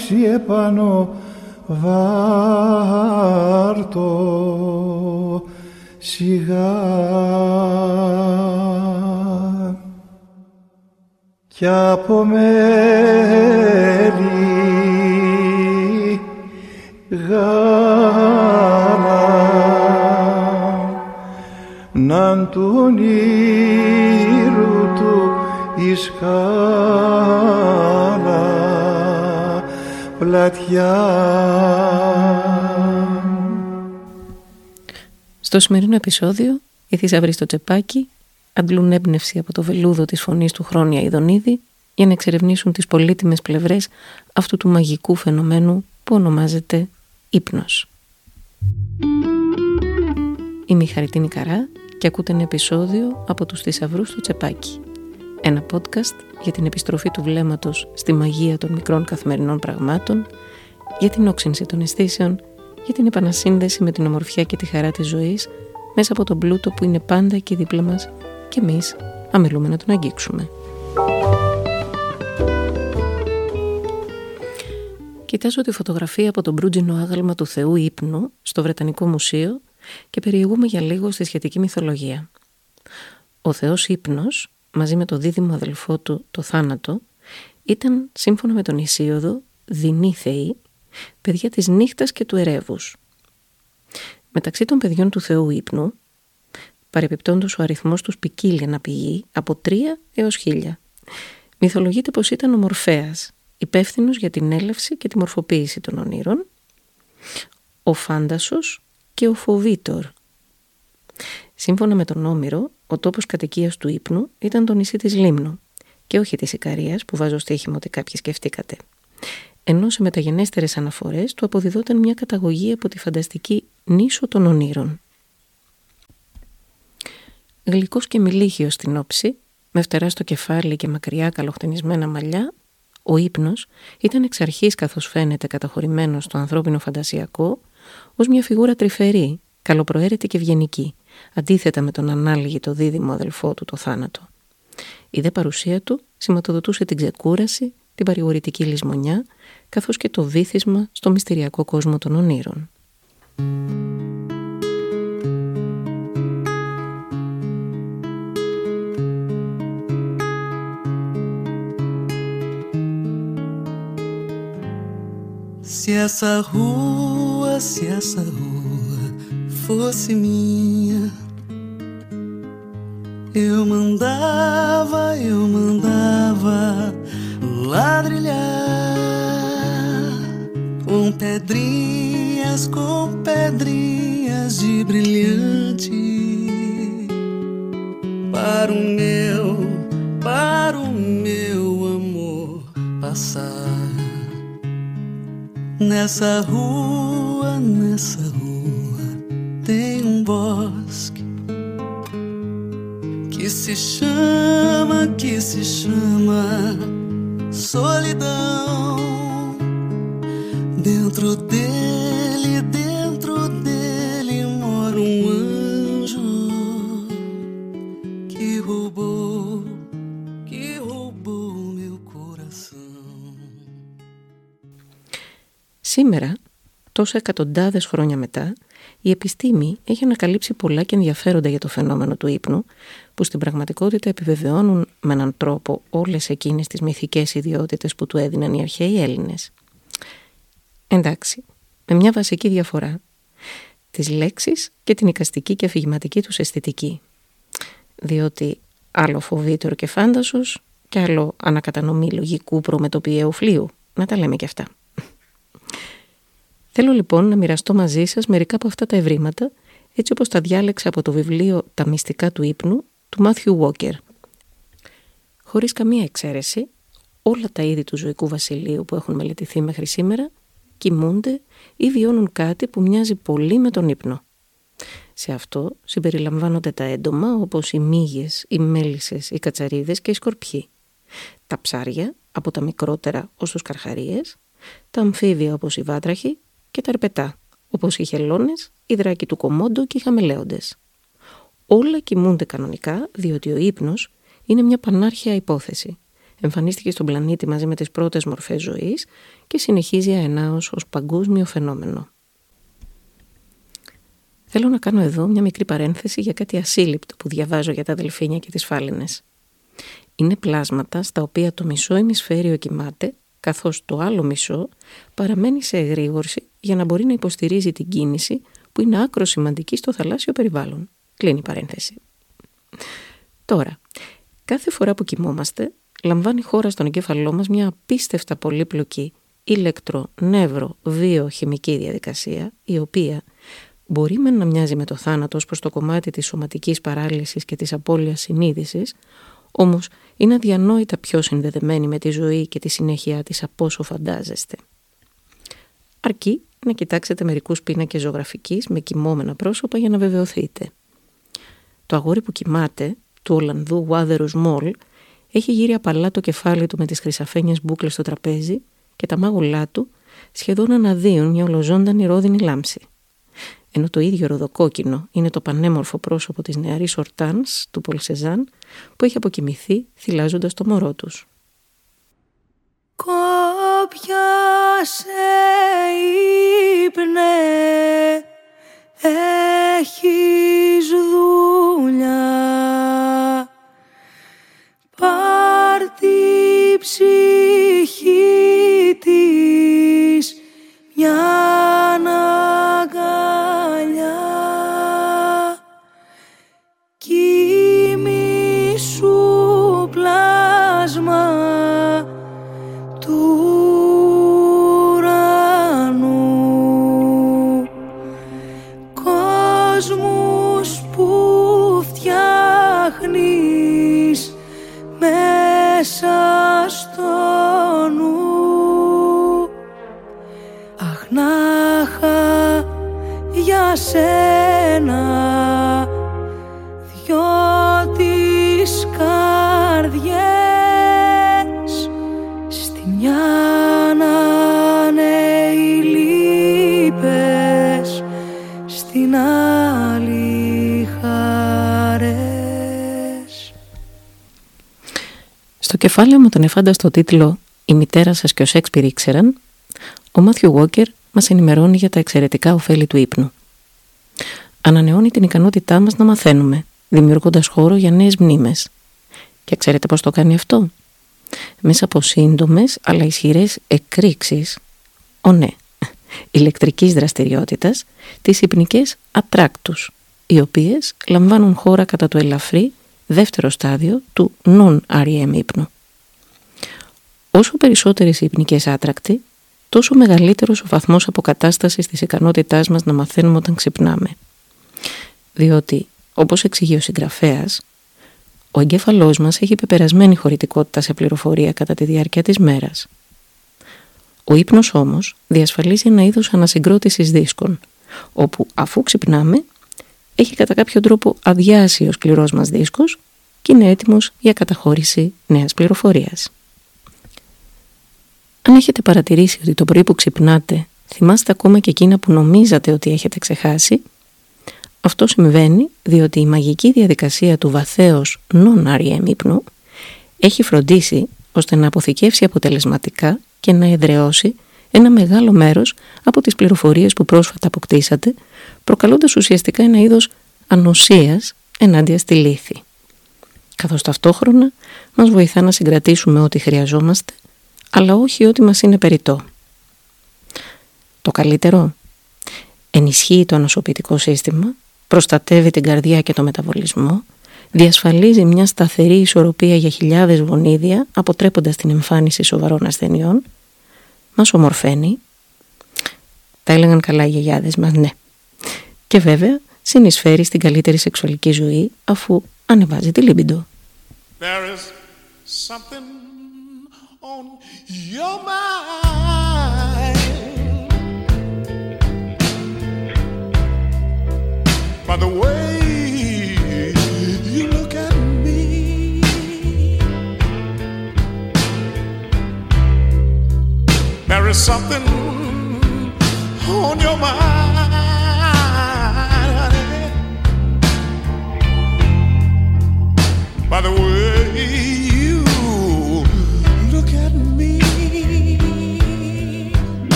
μετάξι επάνω βάρτο σιγά. Κι από μέλη γάλα ναν του ήρου του η σκάλα πλατιά. Στο σημερινό επεισόδιο η θησαυρή στο τσεπάκι αντλούν έμπνευση από το βελούδο της φωνής του Χρόνια Ιδονίδη για να εξερευνήσουν τις πολύτιμες πλευρές αυτού του μαγικού φαινομένου που ονομάζεται ύπνος. Είμαι η Χαριτίνη Καρά και ακούτε ένα επεισόδιο από τους θησαυρούς στο τσεπάκι. Ένα podcast για την επιστροφή του βλέμματος στη μαγεία των μικρών καθημερινών πραγμάτων, για την όξυνση των αισθήσεων, για την επανασύνδεση με την ομορφιά και τη χαρά της ζωής μέσα από τον πλούτο που είναι πάντα εκεί δίπλα μας και εμείς αμελούμε να τον αγγίξουμε. Κοιτάζω τη φωτογραφία από τον μπρούτζινο άγαλμα του Θεού ύπνου στο Βρετανικό Μουσείο και περιηγούμε για λίγο στη σχετική μυθολογία. Ο Θεός ύπνος, μαζί με το δίδυμο αδελφό του το θάνατο, ήταν σύμφωνα με τον Ισίωδο δεινοί θεοί, παιδιά της νύχτας και του ερεύους. Μεταξύ των παιδιών του Θεού ύπνου παρεπιπτόντως ο αριθμός τους ποικίλει να πηγεί από 3 έως 1000. Μυθολογείται πως ήταν ο Μορφέας, υπεύθυνος για την έλευση και τη μορφοποίηση των ονείρων, ο Φάντασος και ο Φοβίτορ. Σύμφωνα με τον Όμηρο, ο τόπος κατοικίας του ύπνου ήταν το νησί της Λίμνου και όχι της Ικαρίας που βάζω στοίχημα ότι κάποιοι σκεφτήκατε. Ενώ σε μεταγενέστερες αναφορές του αποδιδόταν μια καταγωγή από τη φανταστική νήσο των ονείρων γλυκός και μιλίχιος στην όψη, με φτερά στο κεφάλι και μακριά καλοχτενισμένα μαλλιά, ο ύπνος ήταν εξ αρχής καθώς φαίνεται καταχωρημένος στο ανθρώπινο φαντασιακό ως μια φιγούρα τρυφερή, καλοπροαίρετη και ευγενική, αντίθετα με τον ανάλογη δίδυμο αδελφό του το θάνατο. Η δε παρουσία του σηματοδοτούσε την ξεκούραση, την παρηγορητική λησμονιά, καθώς και το βήθισμα στο μυστηριακό κόσμο των ονείρων. Se essa rua, se essa rua fosse minha, eu mandava, eu mandava ladrilhar com pedrinhas, com pedrinhas de brilhante para o meu, para o meu amor passar. Nessa rua, nessa tem um bosque que se chama, que se chama solidão. Dentro dele, dentro dele mora um anjo que roubou, que roubou meu coração. Σήμερα, τόσα εκατοντάδες χρόνια μετά, η επιστήμη έχει ανακαλύψει πολλά και ενδιαφέροντα για το φαινόμενο του ύπνου, που στην πραγματικότητα επιβεβαιώνουν με έναν τρόπο όλες εκείνες τις μυθικές ιδιότητες που του έδιναν οι αρχαίοι Έλληνες. Εντάξει, με μια βασική διαφορά. Τις λέξεις και την οικαστική και αφηγηματική τους αισθητική. Διότι άλλο φοβύτερο και φάντασος και άλλο ανακατανομή λογικού προμετωπιαίου φλίου. Να τα λέμε και αυτά. Θέλω λοιπόν να μοιραστώ μαζί σας μερικά από αυτά τα ευρήματα, έτσι όπως τα διάλεξα από το βιβλίο «Τα μυστικά του ύπνου» του Μάθιου Βόκερ. Χωρίς καμία εξαίρεση, όλα τα είδη του ζωικού βασιλείου που έχουν μελετηθεί μέχρι σήμερα κοιμούνται ή βιώνουν κάτι που μοιάζει πολύ με τον ύπνο. Σε αυτό συμπεριλαμβάνονται τα έντομα όπως οι μύγες, οι μέλισσες, οι κατσαρίδες και οι σκορπιοί. Τα ψάρια, από τα μικρότερα ως τους καρχαρίες, τα αμφίβια όπως οι βάτραχοι και τα αρπετά, όπως οι χελώνες, οι δράκοι του κομμόντο και οι χαμελέοντες. Όλα κοιμούνται κανονικά, διότι ο ύπνος είναι μια πανάρχια υπόθεση. Εμφανίστηκε στον πλανήτη μαζί με τις πρώτες μορφές ζωής και συνεχίζει αενάως ως παγκόσμιο φαινόμενο. Θέλω να κάνω εδώ μια μικρή παρένθεση για κάτι ασύλληπτο που διαβάζω για τα δελφίνια και τις φάλινες. Είναι πλάσματα στα οποία το μισό ημισφαίριο κοιμάται, καθώς το άλλο μισό παραμένει σε εγρήγορση για να μπορεί να υποστηρίζει την κίνηση που είναι άκρο σημαντική στο θαλάσσιο περιβάλλον. Κλείνει η παρένθεση. Τώρα, κάθε φορά που κοιμόμαστε, λαμβάνει χώρα στον εγκέφαλό μας μια απίστευτα πολύπλοκη ηλεκτρο, νεύρο, βιοχημική διαδικασία, η οποία μπορεί με να μοιάζει με το θάνατο ως προς το κομμάτι της σωματικής παράλυσης και της απώλειας συνείδησης, όμως είναι αδιανόητα πιο συνδεδεμένη με τη ζωή και τη συνέχεια της από όσο φαντάζεστε. Αρκεί να κοιτάξετε μερικούς πίνακες ζωγραφικής με κοιμόμενα πρόσωπα για να βεβαιωθείτε. Το αγόρι που κοιμάται, του Ολλανδού Βάδερος Μόλ, έχει γύρει απαλά το κεφάλι του με τις χρυσαφένιες μπούκλες στο τραπέζι και τα μάγουλά του σχεδόν αναδύουν μια ολοζώντανη ρόδινη λάμψη ενώ το ίδιο ροδοκόκκινο είναι το πανέμορφο πρόσωπο της νεαρής Ορτάνς του Πολσεζάν που έχει αποκοιμηθεί θυλάζοντας το μωρό τους. Σε ύπνε, έχεις δουλειά, πάρ' τη ψυχή κεφάλαιο με τον εφάνταστο τίτλο «Η μητέρα σας και ο Σέξπιρ ήξεραν», ο Μάθιου Βόκερ μας ενημερώνει για τα εξαιρετικά ωφέλη του ύπνου. Ανανεώνει την ικανότητά μας να μαθαίνουμε, δημιουργώντας χώρο για νέες μνήμες. Και ξέρετε πώς το κάνει αυτό; Μέσα από σύντομες αλλά ισχυρές εκρήξεις, ο ναι, ηλεκτρικής δραστηριότητας, τις υπνικές ατράκτους, οι οποίες λαμβάνουν χώρα κατά το ελαφρύ δεύτερο στάδιο του non-REM ύπνου. Όσο περισσότερες υπνικές άτρακτοι, τόσο μεγαλύτερος ο βαθμός αποκατάστασης της ικανότητάς μας να μαθαίνουμε όταν ξυπνάμε. Διότι, όπως εξηγεί ο συγγραφέας, ο εγκέφαλός μας έχει πεπερασμένη χωρητικότητα σε πληροφορία κατά τη διάρκεια της μέρας. Ο ύπνος όμως διασφαλίζει ένα είδος ανασυγκρότησης δίσκων, όπου αφού ξυπνάμε έχει κατά κάποιο τρόπο αδειάσει ο σκληρός μας δίσκος και είναι έτοιμος για καταχώρηση νέας πληροφορίας. Αν έχετε παρατηρήσει ότι το πρωί που ξυπνάτε θυμάστε ακόμα και εκείνα που νομίζατε ότι έχετε ξεχάσει, αυτό συμβαίνει διότι η μαγική διαδικασία του βαθέως non-REM ύπνου έχει φροντίσει ώστε να αποθηκεύσει αποτελεσματικά και να εδραιώσει ένα μεγάλο μέρος από τις πληροφορίες που πρόσφατα αποκτήσατε, προκαλώντας ουσιαστικά ένα είδος ανοσίας ενάντια στη λύθη. Καθώς ταυτόχρονα μας βοηθά να συγκρατήσουμε ό,τι χρειαζόμαστε, αλλά όχι ό,τι μας είναι περιττό. Το καλύτερο ενισχύει το ανοσοποιητικό σύστημα, προστατεύει την καρδιά και το μεταβολισμό, διασφαλίζει μια σταθερή ισορροπία για χιλιάδες γονίδια, αποτρέποντας την εμφάνιση σοβαρών ασθενειών μας ομορφαίνει. Τα έλεγαν καλά οι γιαγιάδες μας, ναι. Και βέβαια συνεισφέρει στην καλύτερη σεξουαλική ζωή αφού ανεβάζει τη λίμπιντο. There is something on your mind By the way is something on your mind, honey. By the way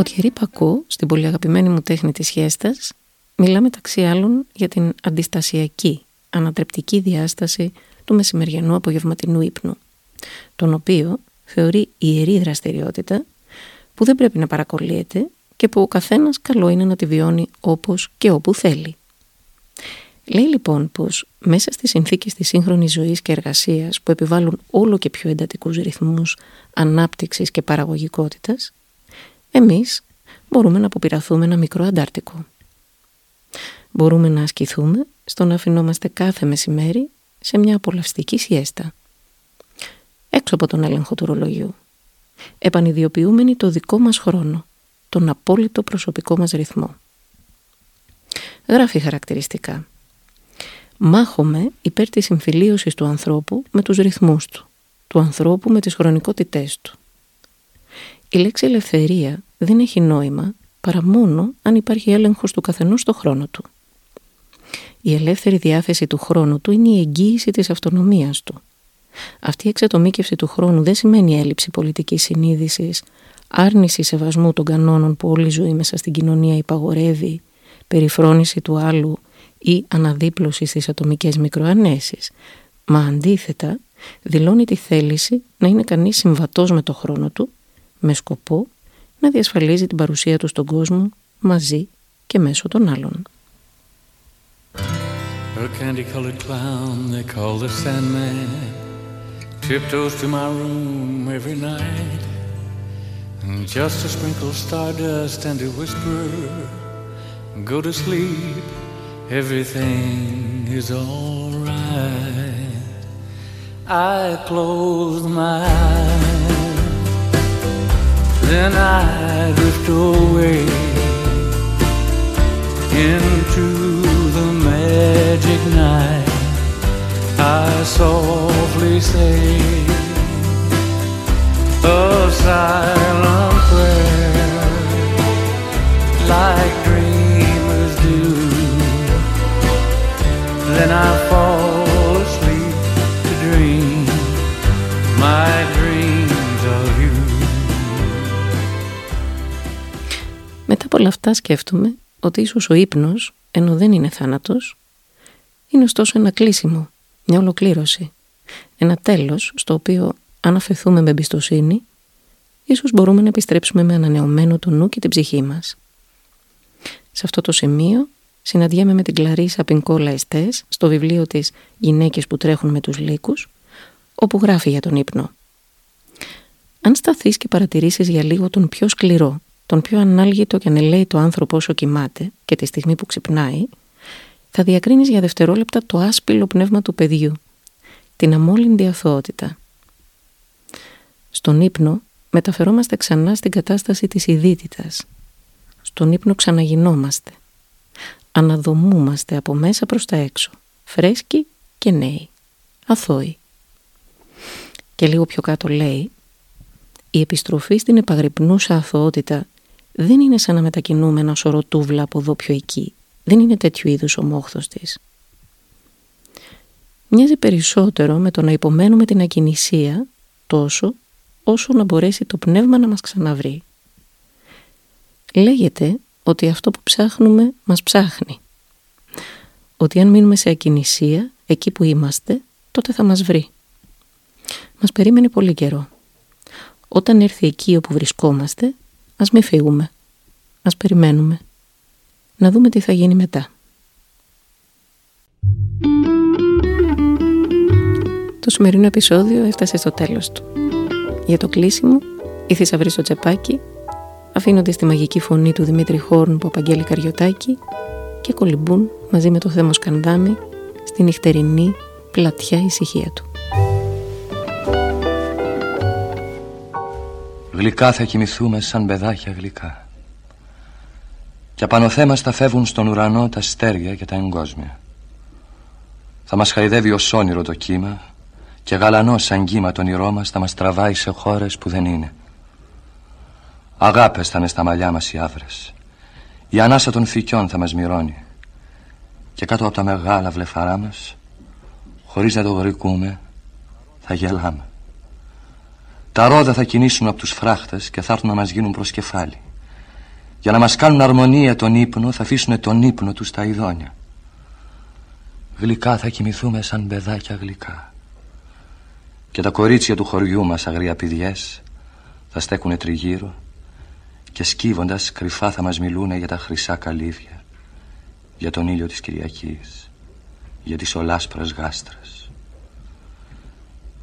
Ο Τιερή Πακό, στην πολύ αγαπημένη μου τέχνη της χέστας, μιλά μεταξύ άλλων για την αντιστασιακή, ανατρεπτική διάσταση του μεσημεριανού απογευματινού ύπνου, τον οποίο θεωρεί ιερή δραστηριότητα που δεν πρέπει να παρακολύεται και που ο καθένας καλό είναι να τη βιώνει όπως και όπου θέλει. Λέει λοιπόν πως μέσα στις συνθήκες της σύγχρονης ζωής και εργασίας που επιβάλλουν όλο και πιο εντατικούς ρυθμούς ανάπτυξης και παραγωγικότητας, εμείς μπορούμε να αποπειραθούμε ένα μικρό αντάρτικο. Μπορούμε να ασκηθούμε στο να αφινόμαστε κάθε μεσημέρι σε μια απολαυστική σιέστα. Έξω από τον έλεγχο του ρολογιού. Επανιδιοποιούμενοι το δικό μας χρόνο, τον απόλυτο προσωπικό μας ρυθμό. Γράφει χαρακτηριστικά. Μάχομαι υπέρ της συμφιλίωσης του ανθρώπου με τους ρυθμούς του, του ανθρώπου με τις χρονικότητές του. Η λέξη ελευθερία δεν έχει νόημα παρά μόνο αν υπάρχει έλεγχος του καθενός στο χρόνο του. Η ελεύθερη διάθεση του χρόνου του είναι η εγγύηση της αυτονομίας του. Αυτή η εξατομίκευση του χρόνου δεν σημαίνει έλλειψη πολιτικής συνείδησης, άρνηση σεβασμού των κανόνων που όλη η ζωή μέσα στην κοινωνία υπαγορεύει, περιφρόνηση του άλλου ή αναδίπλωση στις ατομικές μικροανέσεις, μα αντίθετα δηλώνει τη θέληση να είναι κανείς συμβατός με το χρόνο του, με σκοπό να διασφαλίζει την παρουσία του στον κόσμο μαζί και μέσω των άλλων. A candy colored clown they call the Sandman tiptoes to my room every night. And just to sprinkle stardust and to whisper, Go to sleep, everything is alright. I close my eyes, then I drift away into the magic night. I softly say a silent prayer like dreamers do. Then I fall από όλα αυτά σκέφτομαι ότι ίσως ο ύπνος, ενώ δεν είναι θάνατος, είναι ωστόσο ένα κλείσιμο, μια ολοκλήρωση, ένα τέλος στο οποίο αν αφαιθούμε με εμπιστοσύνη, ίσως μπορούμε να επιστρέψουμε με ανανεωμένο το νου και την ψυχή μας. Σε αυτό το σημείο συναντιέμαι με την Κλαρίσα Πινκόλα Εστές στο βιβλίο της «Γυναίκες που τρέχουν με τους λύκους», όπου γράφει για τον ύπνο. Αν σταθείς και παρατηρήσεις για λίγο τον πιο σκληρό, τον πιο ανάλγητο και ανελαίητο άνθρωπο όσο κοιμάται και τη στιγμή που ξυπνάει, θα διακρίνεις για δευτερόλεπτα το άσπυλο πνεύμα του παιδιού, την αμόλυντη αθωότητα. Στον ύπνο μεταφερόμαστε ξανά στην κατάσταση της ειδήτητας. Στον ύπνο ξαναγινόμαστε. Αναδομούμαστε από μέσα προς τα έξω, φρέσκοι και νέοι, αθώοι. Και λίγο πιο κάτω λέει Η επιστροφή στην επαγρυπνούσα αθωότητα δεν είναι σαν να μετακινούμε ένα σωρό τούβλα από εδώ πιο εκεί. Δεν είναι τέτοιου είδους ο μόχθος της. Μοιάζει περισσότερο με το να υπομένουμε την ακινησία τόσο όσο να μπορέσει το πνεύμα να μας ξαναβρει. Λέγεται ότι αυτό που ψάχνουμε μας ψάχνει. Ότι αν μείνουμε σε ακινησία, εκεί που είμαστε, τότε θα μας βρει. Μας περίμενε πολύ καιρό. Όταν έρθει εκεί όπου βρισκόμαστε, ας μην φύγουμε. Ας περιμένουμε. Να δούμε τι θα γίνει μετά. Το σημερινό επεισόδιο έφτασε στο τέλος του. Για το κλείσιμο, η θησαυρή στο τσεπάκι, αφήνονται στη μαγική φωνή του Δημήτρη Χόρν που απαγγέλει Καριωτάκη και κολυμπούν μαζί με το Θέμος Σκανδάμι στη νυχτερινή πλατιά ησυχία του. Γλυκά θα κοιμηθούμε σαν παιδάκια γλυκά και απάνω θα φεύγουν στον ουρανό τα στέρια και τα εγκόσμια. Θα μας χαϊδεύει ως όνειρο το κύμα και γαλανό σαν κύμα τον όνειρό μας θα μας τραβάει σε χώρες που δεν είναι. Αγάπες θα είναι στα μαλλιά μας οι άβρες. Η ανάσα των φυκιών θα μας μυρώνει. Και κάτω από τα μεγάλα βλεφαρά μας, χωρίς να το γρικούμε, θα γελάμε. Τα ρόδα θα κινήσουν από τους φράχτες και θα έρθουν να μας γίνουν προς κεφάλι. Για να μας κάνουν αρμονία τον ύπνο θα αφήσουν τον ύπνο τους στα ειδόνια. Γλυκά θα κοιμηθούμε σαν παιδάκια γλυκά. Και τα κορίτσια του χωριού μας αγριαπηδιές θα στέκουνε τριγύρω και σκύβοντας κρυφά θα μας μιλούνε για τα χρυσά καλύβια, για τον ήλιο της Κυριακής, για τις ολάσπρας γάστρες.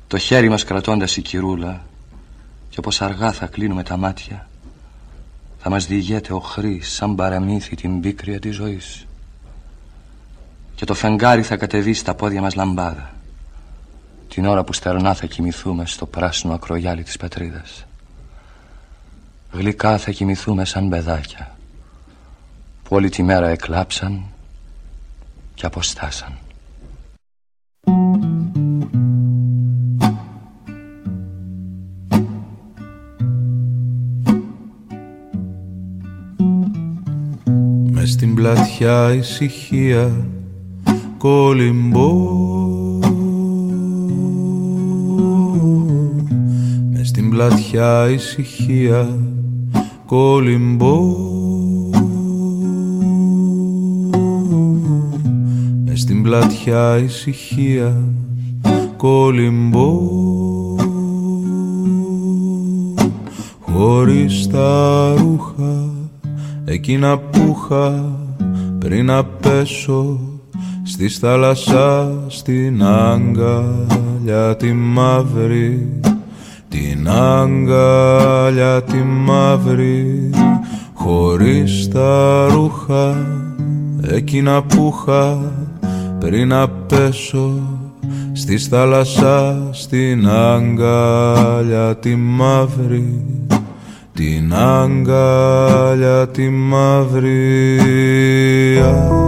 Το χέρι μας κρατώντας η κυρούλα και όπως αργά θα κλείνουμε τα μάτια θα μας διηγέται ο χρής σαν παραμύθι την πίκρια της ζωής. Και το φεγγάρι θα κατεβεί στα πόδια μας λαμπάδα την ώρα που στερνά θα κοιμηθούμε στο πράσινο ακρογιάλι της πατρίδας. Γλυκά θα κοιμηθούμε σαν παιδάκια που όλη τη μέρα εκλάψαν και αποστάσαν πλατιά ησυχία κολυμπώ. Μες στην πλατιά ησυχία κολυμπώ. Μες στην πλατιά ησυχία κολυμπώ. Χωρίς τα ρούχα εκείνα που είχα πριν να πέσω στη θάλασσα στην αγκαλιά τη μαύρη την αγκαλιά τη μαύρη χωρίς τα ρούχα εκείνα που είχα πριν να πέσω στη θάλασσα στην αγκαλιά τη μαύρη την αγκάλια τη μαύρη ησυχία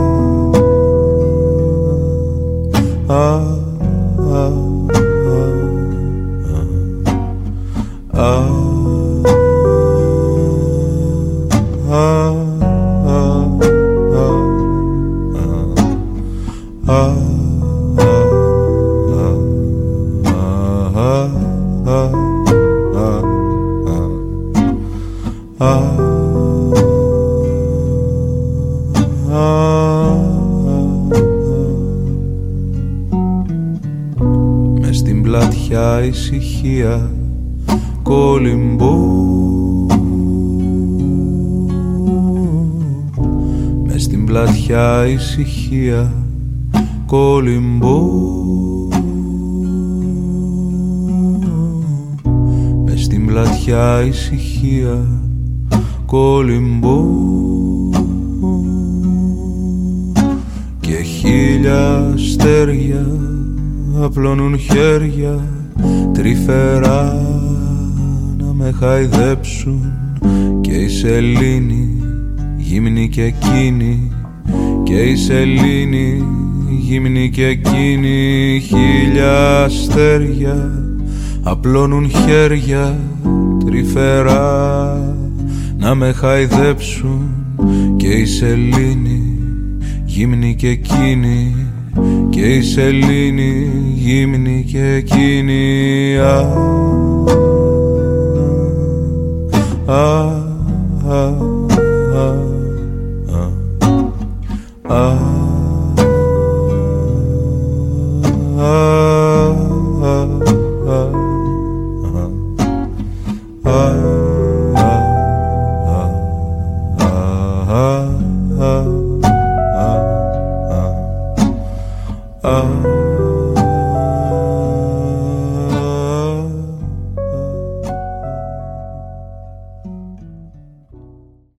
στην πλατιά ησυχία κολυμπώ και χίλια αστέρια απλώνουν χέρια τρυφερά να με χαϊδέψουν. Και η σελήνη γύμνη και εκείνη και η σελήνη γύμνη και εκείνη. Χίλια αστέρια απλώνουν χέρια τρυφερά να με χαϊδέψουν και η σελήνη γύμνη και εκείνη και η σελήνη γύμνη και εκείνη α, α, α, α, α. Oh.